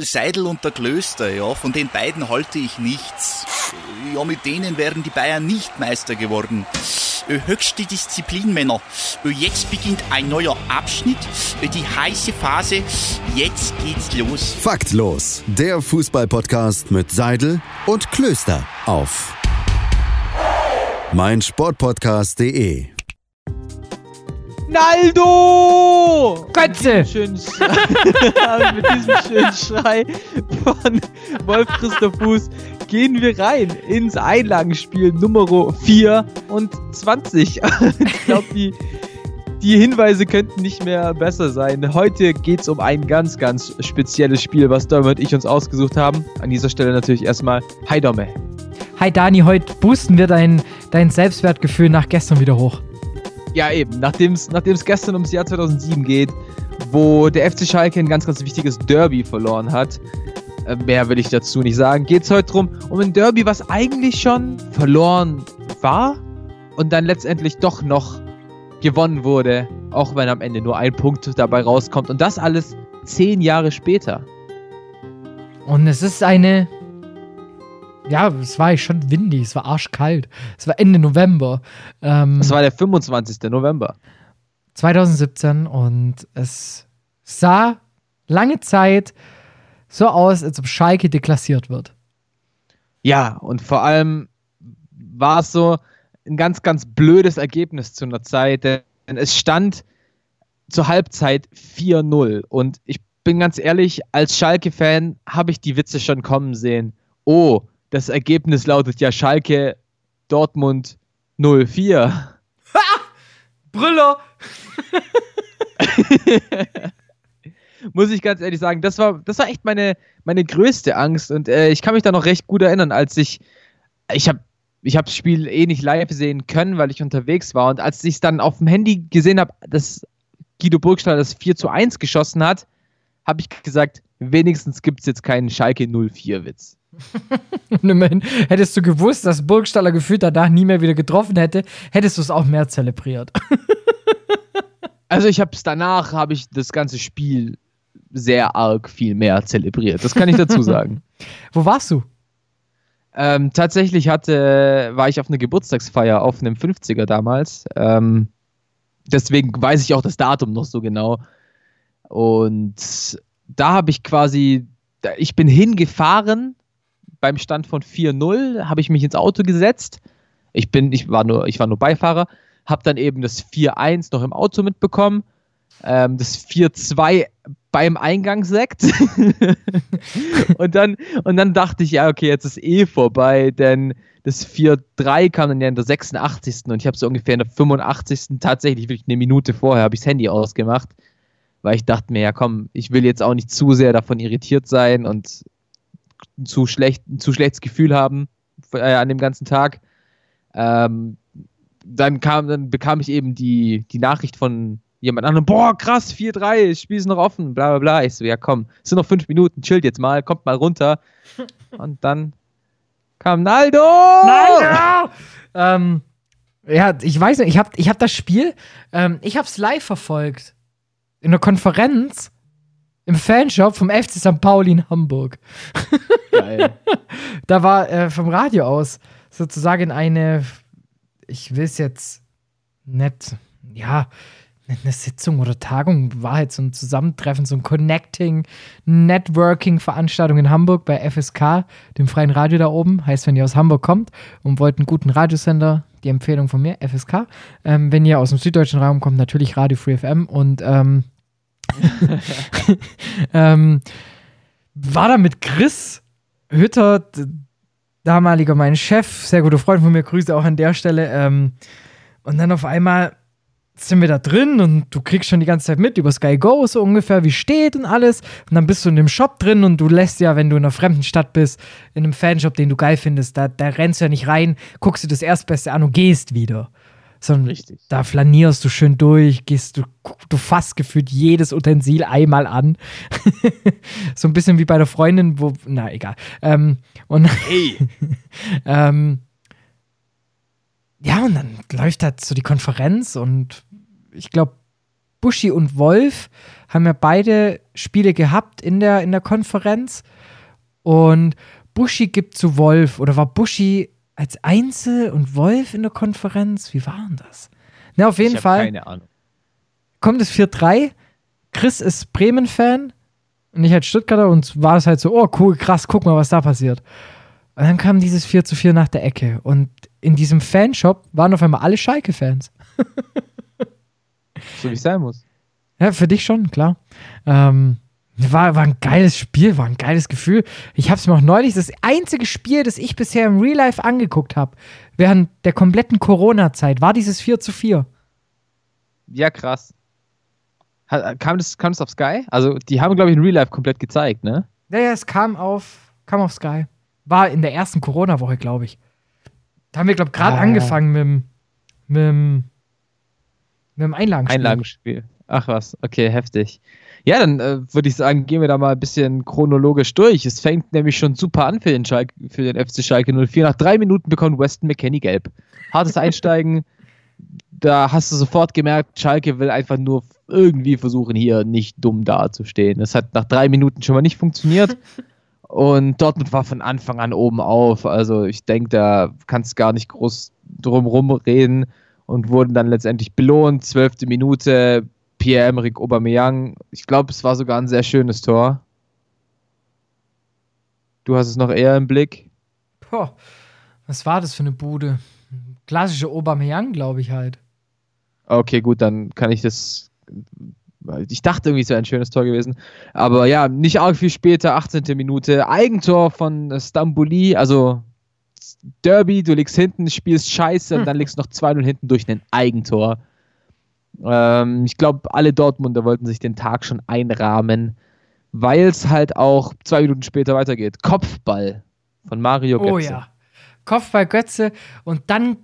Seidel und der Klöster, ja, von den beiden halte ich nichts. Ja, mit denen wären die Bayern nicht Meister geworden. Äh, höchste Disziplin, Männer. Äh, jetzt beginnt ein neuer Abschnitt, äh, die heiße Phase. Jetzt geht's los. Faktlos, der Fußballpodcast mit Seidel und Klöster auf meinsportpodcast.de. Naldo! Götze! Schön mit diesem schönen Schrei von Wolf Christoph Fuß gehen wir rein ins Einlagenspiel Nummer 24. ich glaube, die, die Hinweise könnten nicht mehr besser sein. Heute geht es um ein ganz, ganz spezielles Spiel, was Dom und ich uns ausgesucht haben. An dieser Stelle natürlich erstmal Hi Domme. Hi Dani, heute boosten wir dein, dein Selbstwertgefühl nach gestern wieder hoch. Ja, eben. Nachdem es gestern ums Jahr 2007 geht, wo der FC Schalke ein ganz, ganz wichtiges Derby verloren hat, äh, mehr will ich dazu nicht sagen, geht es heute drum um ein Derby, was eigentlich schon verloren war und dann letztendlich doch noch gewonnen wurde, auch wenn am Ende nur ein Punkt dabei rauskommt. Und das alles zehn Jahre später. Und es ist eine ja, es war schon windig, es war arschkalt. Es war Ende November. Ähm, es war der 25. November. 2017 und es sah lange Zeit so aus, als ob Schalke deklassiert wird. Ja, und vor allem war es so ein ganz, ganz blödes Ergebnis zu einer Zeit, denn es stand zur Halbzeit 4-0. Und ich bin ganz ehrlich, als Schalke-Fan habe ich die Witze schon kommen sehen. Oh, das Ergebnis lautet ja Schalke Dortmund 04. Ha! Brüller! Muss ich ganz ehrlich sagen, das war, das war echt meine, meine größte Angst. Und äh, ich kann mich da noch recht gut erinnern, als ich, ich habe ich hab das Spiel eh nicht live sehen können, weil ich unterwegs war. Und als ich es dann auf dem Handy gesehen habe, dass Guido Burgstaller das 4 zu 1 geschossen hat, habe ich gesagt, wenigstens gibt es jetzt keinen Schalke 04-Witz. Und immerhin hättest du gewusst, dass Burgstaller gefühlt danach nie mehr wieder getroffen hätte, hättest du es auch mehr zelebriert. also ich habe es danach, habe ich das ganze Spiel sehr arg viel mehr zelebriert. Das kann ich dazu sagen. Wo warst du? Ähm, tatsächlich hatte, war ich auf einer Geburtstagsfeier auf einem 50er damals. Ähm, deswegen weiß ich auch das Datum noch so genau. Und da habe ich quasi, ich bin hingefahren beim Stand von 4-0 habe ich mich ins Auto gesetzt. Ich bin, ich war nur, ich war nur Beifahrer, habe dann eben das 4-1 noch im Auto mitbekommen, ähm, das 4-2 beim Eingangssekt. und, dann, und dann dachte ich, ja, okay, jetzt ist eh vorbei, denn das 4-3 kam dann ja in der 86. und ich habe so ungefähr in der 85. tatsächlich wirklich eine Minute vorher habe ich das Handy ausgemacht, weil ich dachte mir, ja komm, ich will jetzt auch nicht zu sehr davon irritiert sein und zu, schlecht, ein zu schlechtes Gefühl haben äh, an dem ganzen Tag. Ähm, dann, kam, dann bekam ich eben die, die Nachricht von jemand anderem, boah, krass, 4-3, das Spiel ist noch offen, bla bla bla. Ich so, ja komm, es sind noch fünf Minuten, chillt jetzt mal, kommt mal runter. Und dann kam Naldo! Naldo! ähm, ja, ich weiß nicht, ich habe ich hab das Spiel, ähm, ich habe es live verfolgt. In der Konferenz im Fanshop vom FC St. Pauli in Hamburg. Geil. da war äh, vom Radio aus sozusagen eine, ich will es jetzt nicht, ja, eine Sitzung oder Tagung war halt so ein Zusammentreffen, so ein Connecting, Networking-Veranstaltung in Hamburg bei FSK, dem freien Radio da oben. Heißt, wenn ihr aus Hamburg kommt und wollt einen guten Radiosender, die Empfehlung von mir, FSK. Ähm, wenn ihr aus dem süddeutschen Raum kommt, natürlich Radio Free FM und ähm, ähm, war da mit Chris Hütter, damaliger mein Chef, sehr guter Freund von mir, Grüße auch an der Stelle. Ähm, und dann auf einmal sind wir da drin und du kriegst schon die ganze Zeit mit über Sky Go so ungefähr, wie steht und alles. Und dann bist du in dem Shop drin und du lässt ja, wenn du in einer fremden Stadt bist, in einem Fanshop, den du geil findest, da, da rennst du ja nicht rein, guckst du das Erstbeste an und gehst wieder sondern Richtig. da flanierst du schön durch, gehst du, du fasst gefühlt jedes Utensil einmal an. so ein bisschen wie bei der Freundin, wo, na egal. Ähm, und hey. ähm, ja, und dann läuft halt so die Konferenz und ich glaube, Buschi und Wolf haben ja beide Spiele gehabt in der, in der Konferenz. Und Buschi gibt zu Wolf, oder war Buschi als Einzel und Wolf in der Konferenz? Wie war denn das? Na, auf jeden ich Fall Keine Ahnung. kommt es 4-3. Chris ist Bremen-Fan und ich als Stuttgarter und war es halt so, oh cool, krass, guck mal, was da passiert. Und dann kam dieses 4 zu 4 nach der Ecke und in diesem Fanshop waren auf einmal alle Schalke-Fans. So wie es sein muss. Ja, für dich schon, klar. Ähm, war, war ein geiles Spiel, war ein geiles Gefühl. Ich habe es mir auch neulich, das einzige Spiel, das ich bisher im Real Life angeguckt habe, während der kompletten Corona-Zeit, war dieses 4 zu 4. Ja, krass. Kam, das, kam das auf Sky? Also, die haben, glaube ich, in Real Life komplett gezeigt, ne? Ja, ja, es kam auf, kam auf Sky. War in der ersten Corona-Woche, glaube ich. Da haben wir, glaube ich, gerade Ah. angefangen mit, dem- mit, dem Einlagenspiel. Einlagenspiel. Ach was, okay, heftig. Ja, dann äh, würde ich sagen, gehen wir da mal ein bisschen chronologisch durch. Es fängt nämlich schon super an für den, Schalke, für den FC Schalke 04. Nach drei Minuten bekommt Weston McKenney gelb. Hartes Einsteigen. da hast du sofort gemerkt, Schalke will einfach nur irgendwie versuchen, hier nicht dumm dazustehen. Das hat nach drei Minuten schon mal nicht funktioniert. Und Dortmund war von Anfang an oben auf. Also ich denke, da kannst du gar nicht groß drum reden und wurden dann letztendlich belohnt. Zwölfte Minute, Pierre-Emerick Aubameyang. Ich glaube, es war sogar ein sehr schönes Tor. Du hast es noch eher im Blick. Boah, was war das für eine Bude? Klassische Aubameyang, glaube ich halt. Okay, gut, dann kann ich das. Ich dachte irgendwie, es wäre ein schönes Tor gewesen. Aber ja, nicht arg viel später, 18. Minute, Eigentor von Stamboli, also Derby, du liegst hinten, spielst scheiße und dann liegst du noch 2-0 hinten durch ein Eigentor. Ähm, ich glaube, alle Dortmunder wollten sich den Tag schon einrahmen, weil es halt auch zwei Minuten später weitergeht. Kopfball von Mario Götze. Oh ja. Kopfball Götze und dann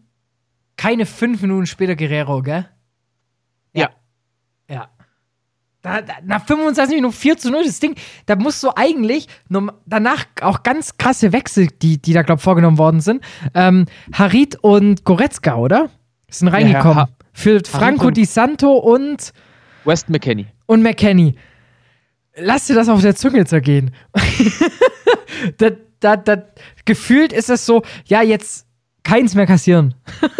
keine fünf Minuten später Guerrero, gell? Ja. Ja. Da, da, nach 25 Minuten 4 zu 0, das Ding, da musst du eigentlich nom- danach auch ganz krasse Wechsel, die, die da, glaube ich, vorgenommen worden sind. Ähm, Harit und Goretzka, oder? Sind reingekommen. Ha- Für Franco Di Santo und, West McKenney. und McKenny. Lass dir das auf der Zunge zergehen. da, da, da, gefühlt ist es so, ja, jetzt keins mehr kassieren.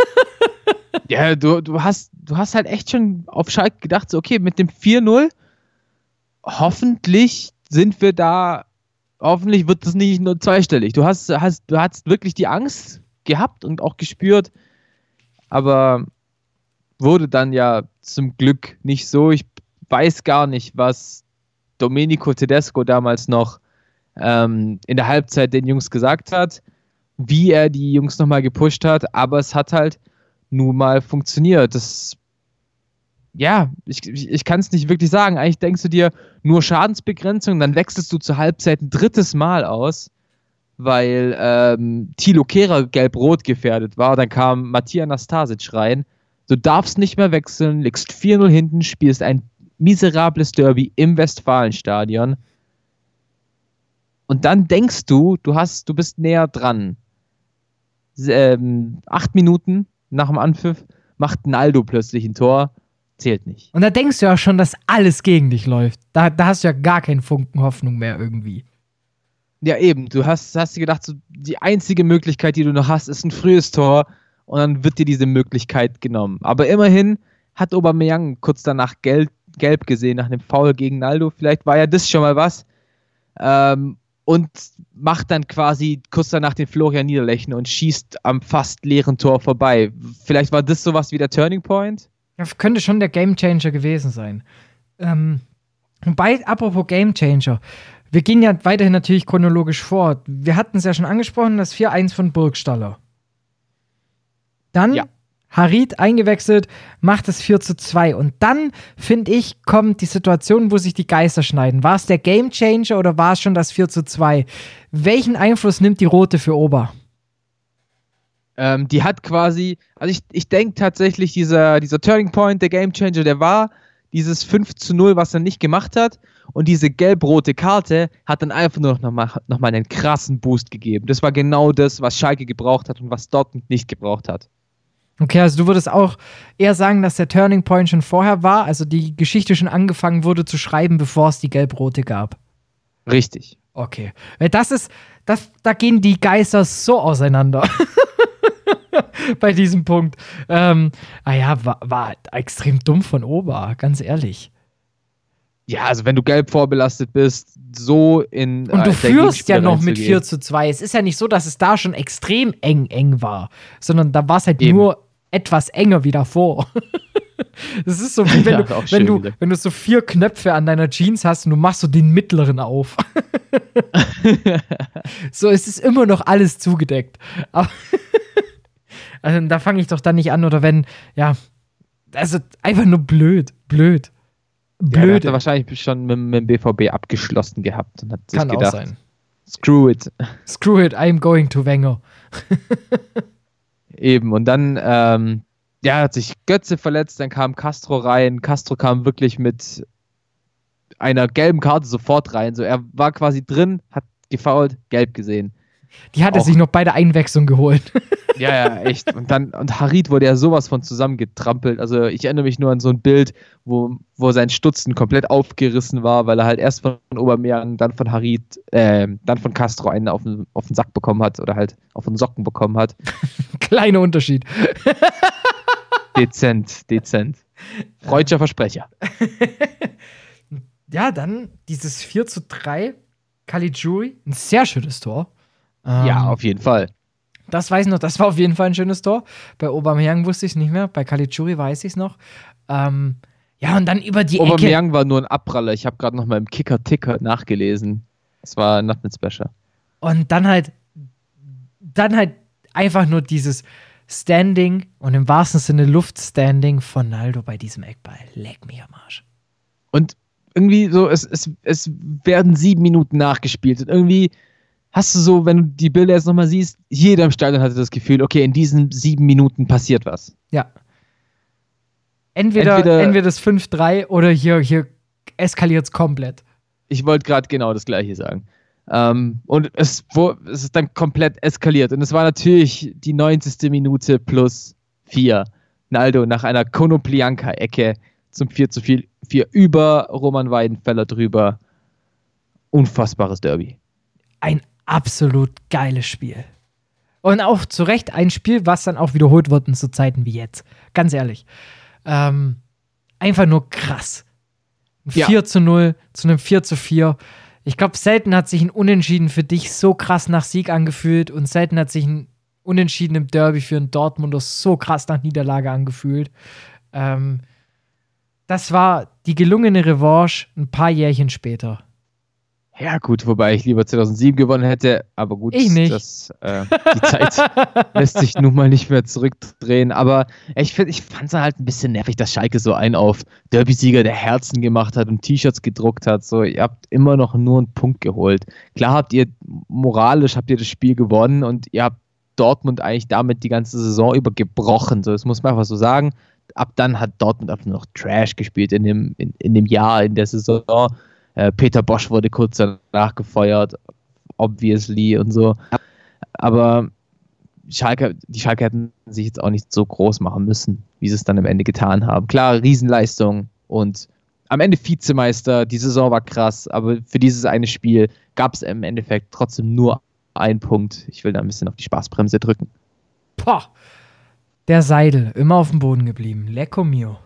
Ja, du, du, hast, du hast halt echt schon auf Schalke gedacht, so, okay, mit dem 4-0, hoffentlich sind wir da, hoffentlich wird das nicht nur zweistellig. Du hast, hast, du hast wirklich die Angst gehabt und auch gespürt, aber wurde dann ja zum Glück nicht so. Ich weiß gar nicht, was Domenico Tedesco damals noch ähm, in der Halbzeit den Jungs gesagt hat, wie er die Jungs nochmal gepusht hat, aber es hat halt nun mal funktioniert. Das, ja, ich, ich, kann es nicht wirklich sagen. Eigentlich denkst du dir nur Schadensbegrenzung, dann wechselst du zur Halbzeit ein drittes Mal aus, weil ähm, Thilo Kehrer gelb-rot gefährdet war. Dann kam Matthias Nastasic rein. Du darfst nicht mehr wechseln, liegst 4-0 hinten, spielst ein miserables Derby im Westfalenstadion. Und dann denkst du, du hast, du bist näher dran. Ähm, acht Minuten nach dem Anpfiff macht Naldo plötzlich ein Tor. Zählt nicht. Und da denkst du ja schon, dass alles gegen dich läuft. Da, da hast du ja gar keinen Funken Hoffnung mehr irgendwie. Ja, eben. Du hast, hast dir gedacht, so, die einzige Möglichkeit, die du noch hast, ist ein frühes Tor. Und dann wird dir diese Möglichkeit genommen. Aber immerhin hat Aubameyang kurz danach gelb, gelb gesehen, nach einem Foul gegen Naldo. Vielleicht war ja das schon mal was. Ähm, und macht dann quasi kurz danach den Florian Niederlechner und schießt am fast leeren Tor vorbei. Vielleicht war das sowas wie der Turning Point? Das könnte schon der Gamechanger gewesen sein. Ähm, wobei, apropos Gamechanger, wir gehen ja weiterhin natürlich chronologisch vor. Wir hatten es ja schon angesprochen, das 4-1 von Burgstaller. Dann Ja. Harit eingewechselt, macht es 4 zu 2. Und dann, finde ich, kommt die Situation, wo sich die Geister schneiden. War es der Gamechanger oder war es schon das 4 zu 2? Welchen Einfluss nimmt die Rote für Ober? Ähm, die hat quasi, also ich, ich denke tatsächlich, dieser, dieser Turning Point, der Game Changer, der war dieses 5 zu 0, was er nicht gemacht hat. Und diese gelb-rote Karte hat dann einfach nur noch mal, noch mal einen krassen Boost gegeben. Das war genau das, was Schalke gebraucht hat und was Dortmund nicht gebraucht hat. Okay, also du würdest auch eher sagen, dass der Turning Point schon vorher war, also die Geschichte schon angefangen wurde zu schreiben, bevor es die gelb-rote gab. Richtig. Okay. Weil Das ist, das, da gehen die Geister so auseinander. Bei diesem Punkt. Ähm, ah ja, war, war extrem dumm von Ober, ganz ehrlich. Ja, also wenn du gelb vorbelastet bist, so in. Und du äh, führst ja noch mit 4 reinzugehen. zu 2. Es ist ja nicht so, dass es da schon extrem eng, eng war, sondern da war es halt Eben. nur etwas enger wie davor. Das ist so wie wenn, Ja, du, wenn, du, wenn du so vier Knöpfe an deiner Jeans hast und du machst so den mittleren auf. so, es ist immer noch alles zugedeckt. Aber also, da fange ich doch dann nicht an. Oder wenn, ja, also einfach nur blöd, blöd. Ja, Blöd. hat er wahrscheinlich schon mit, mit dem BVB abgeschlossen gehabt und hat sich Kann auch gedacht, sein. screw it. Screw it, I'm going to Wenger. Eben. Und dann, ähm, ja, hat sich Götze verletzt, dann kam Castro rein. Castro kam wirklich mit einer gelben Karte sofort rein. So, er war quasi drin, hat gefoult, gelb gesehen. Die hat er sich noch bei der Einwechslung geholt. Ja, ja, echt. Und dann, und Harit wurde ja sowas von zusammengetrampelt. Also ich erinnere mich nur an so ein Bild, wo, wo sein Stutzen komplett aufgerissen war, weil er halt erst von Obermeier, dann von Harit, äh, dann von Castro einen auf den, auf den Sack bekommen hat oder halt auf den Socken bekommen hat. Kleiner Unterschied. Dezent, dezent. Freudscher Versprecher. Ja, dann dieses 4 zu 3. Caligiuri, ein sehr schönes Tor. Ähm, Ja, auf jeden Fall. Das weiß ich noch, das war auf jeden Fall ein schönes Tor. Bei Aubameyang wusste ich es nicht mehr, bei Caligiuri weiß ich es noch. Ähm, ja, und dann über die Ecke. Aubameyang war nur ein Abpraller. Ich habe gerade noch mal im Kicker-Ticker nachgelesen. Das war Nothing Special. Und dann halt, dann halt einfach nur dieses Standing und im wahrsten Sinne Luftstanding von Naldo bei diesem Eckball. Leck mich am Arsch. Und irgendwie so, es, es, es werden sieben Minuten nachgespielt. Und irgendwie hast du so, wenn du die Bilder jetzt nochmal siehst, jeder im Stadion hatte das Gefühl, okay, in diesen sieben Minuten passiert was. Ja. Entweder, entweder, Entweder- das 5-3 oder hier, hier eskaliert es komplett. Ich wollte gerade genau das Gleiche sagen. Ähm, und es, wo, es ist dann komplett eskaliert. Und es war natürlich die 90. Minute plus 4. Naldo nach einer Konoplianka-Ecke zum 4 zu 4, 4 über Roman Weidenfeller drüber. Unfassbares Derby. Ein absolut geiles Spiel. Und auch zu Recht ein Spiel, was dann auch wiederholt wird in so Zeiten wie jetzt. Ganz ehrlich. Ähm, einfach nur krass. Ein Ja. 4 zu 0 zu einem 4 zu 4. Ich glaube, selten hat sich ein Unentschieden für dich so krass nach Sieg angefühlt und selten hat sich ein Unentschieden im Derby für einen Dortmunder so krass nach Niederlage angefühlt. Ähm, das war die gelungene Revanche ein paar Jährchen später. Ja, gut, wobei ich lieber 2007 gewonnen hätte, aber gut, Ich nicht. Das, äh, die Zeit lässt sich nun mal nicht mehr zurückdrehen. Aber ich, find- ich fand es halt ein bisschen nervig, dass Schalke so einen auf Derby-Sieger der Herzen gemacht hat und T-Shirts gedruckt hat. So, ihr habt immer noch nur einen Punkt geholt. Klar habt ihr moralisch habt ihr das Spiel gewonnen und ihr habt Dortmund eigentlich damit die ganze Saison über gebrochen. So, das muss man einfach so sagen. Ab dann hat Dortmund einfach nur noch Trash gespielt in dem, in, in dem Jahr, in der Saison. Äh, Peter Bosch wurde kurz danach gefeuert, obviously und so. Aber Schalke, die Schalke hätten sich jetzt auch nicht so groß machen müssen, wie sie es dann am Ende getan haben. Klar, Riesenleistung und am Ende Vizemeister, die Saison war krass, aber für dieses eine Spiel gab es im Endeffekt trotzdem nur einen Punkt. Ich will da ein bisschen auf die Spaßbremse drücken. Boah. Der Seidel, immer auf dem Boden geblieben. Lecco mio.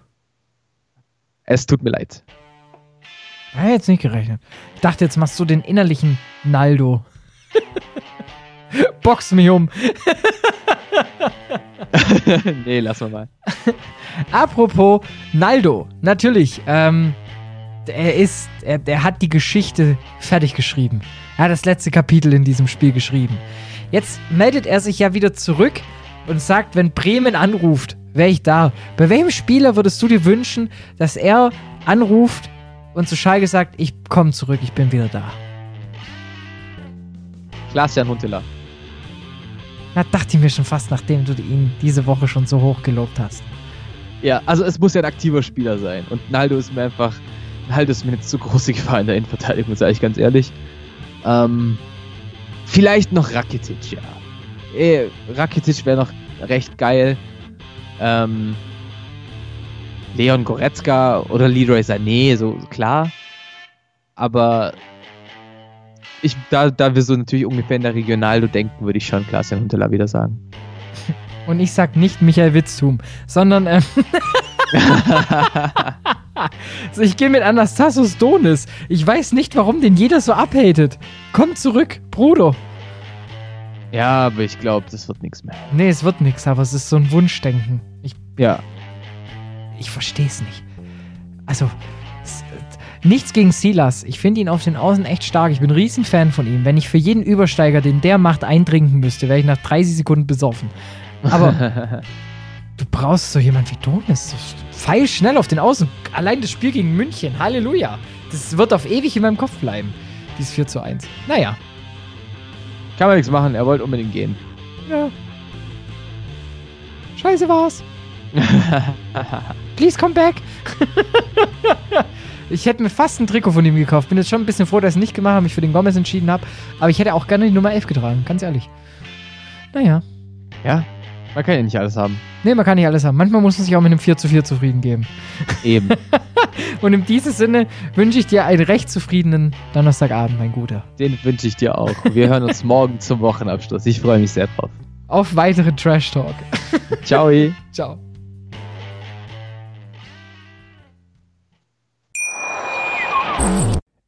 Es tut mir leid. Ich hätte jetzt nicht gerechnet. Ich dachte, jetzt machst du den innerlichen Naldo. Box mich um. nee, lassen wir mal. Apropos Naldo, natürlich. Ähm, er ist, er, er hat die Geschichte fertig geschrieben. Er hat das letzte Kapitel in diesem Spiel geschrieben. Jetzt meldet er sich ja wieder zurück und sagt, wenn Bremen anruft, wäre ich da. Bei welchem Spieler würdest du dir wünschen, dass er anruft und zu Schalke sagt, ich komme zurück, ich bin wieder da? Klaas-Jan Huntelaar. Da dachte ich mir schon fast, nachdem du ihn diese Woche schon so hoch gelobt hast. Ja, also es muss ja ein aktiver Spieler sein. Und Naldo ist mir einfach, Naldo ist mir jetzt zu große Gefahr in der Innenverteidigung, sage ich ganz ehrlich. Ähm, vielleicht noch Rakitic, ja. Eh, Rakitic wäre noch recht geil. ähm, Leon Goretzka oder Leroy Sané, so klar. Aber ich, da, da wir so natürlich ungefähr in der Regionaldo denken, würde ich schon Klaas-Jan Huntelaar wieder sagen. Und ich sag nicht Michael Witztum, sondern ähm, also ich gehe mit Anastasios Donis. Ich weiß nicht, warum den jeder so abhatet. Komm zurück, Bruder. ja, aber ich glaube, das wird nichts mehr. Nee, es wird nichts, aber es ist so ein Wunschdenken. Ich, Ja, ich verstehe es nicht. Also, nichts gegen Silas. Ich finde ihn auf den Außen echt stark. Ich bin ein Riesenfan von ihm. Wenn ich für jeden Übersteiger, den der macht, eintrinken müsste, wäre ich nach 30 Sekunden besoffen. Aber du brauchst so jemand wie Donis. So Pfeil schnell auf den Außen. Allein das Spiel gegen München. Halleluja. Das wird auf ewig in meinem Kopf bleiben. Dieses 4 zu 1. Naja. kann man nichts machen. Er wollte unbedingt gehen. Ja. Scheiße war's. Please come back. ich hätte mir fast ein Trikot von ihm gekauft. Bin jetzt schon ein bisschen froh, dass ich es nicht gemacht habe, mich für den Gomez entschieden habe. Aber ich hätte auch gerne die Nummer 11 getragen, ganz ehrlich. Naja. ja, man kann ja nicht alles haben. Nee, man kann nicht alles haben. Manchmal muss man sich auch mit einem 4 zu 4 zufrieden geben. Eben. Und in diesem Sinne wünsche ich dir einen recht zufriedenen Donnerstagabend, mein Guter. Den wünsche ich dir auch. Wir hören uns morgen zum Wochenabschluss. Ich freue mich sehr drauf. Auf weitere Trash Talk. Ciao. Ciao.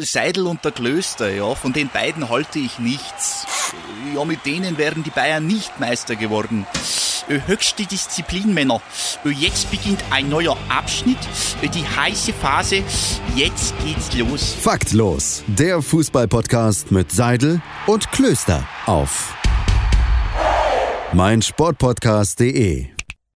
Seidel und der Klöster, ja, von den beiden halte ich nichts. Ja, mit denen wären die Bayern nicht Meister geworden. Äh, Höchste Disziplin, Männer. Äh, Jetzt beginnt ein neuer Abschnitt, äh, die heiße Phase. Jetzt geht's los. Faktlos, der Fußballpodcast mit Seidel und Klöster auf meinsportpodcast.de.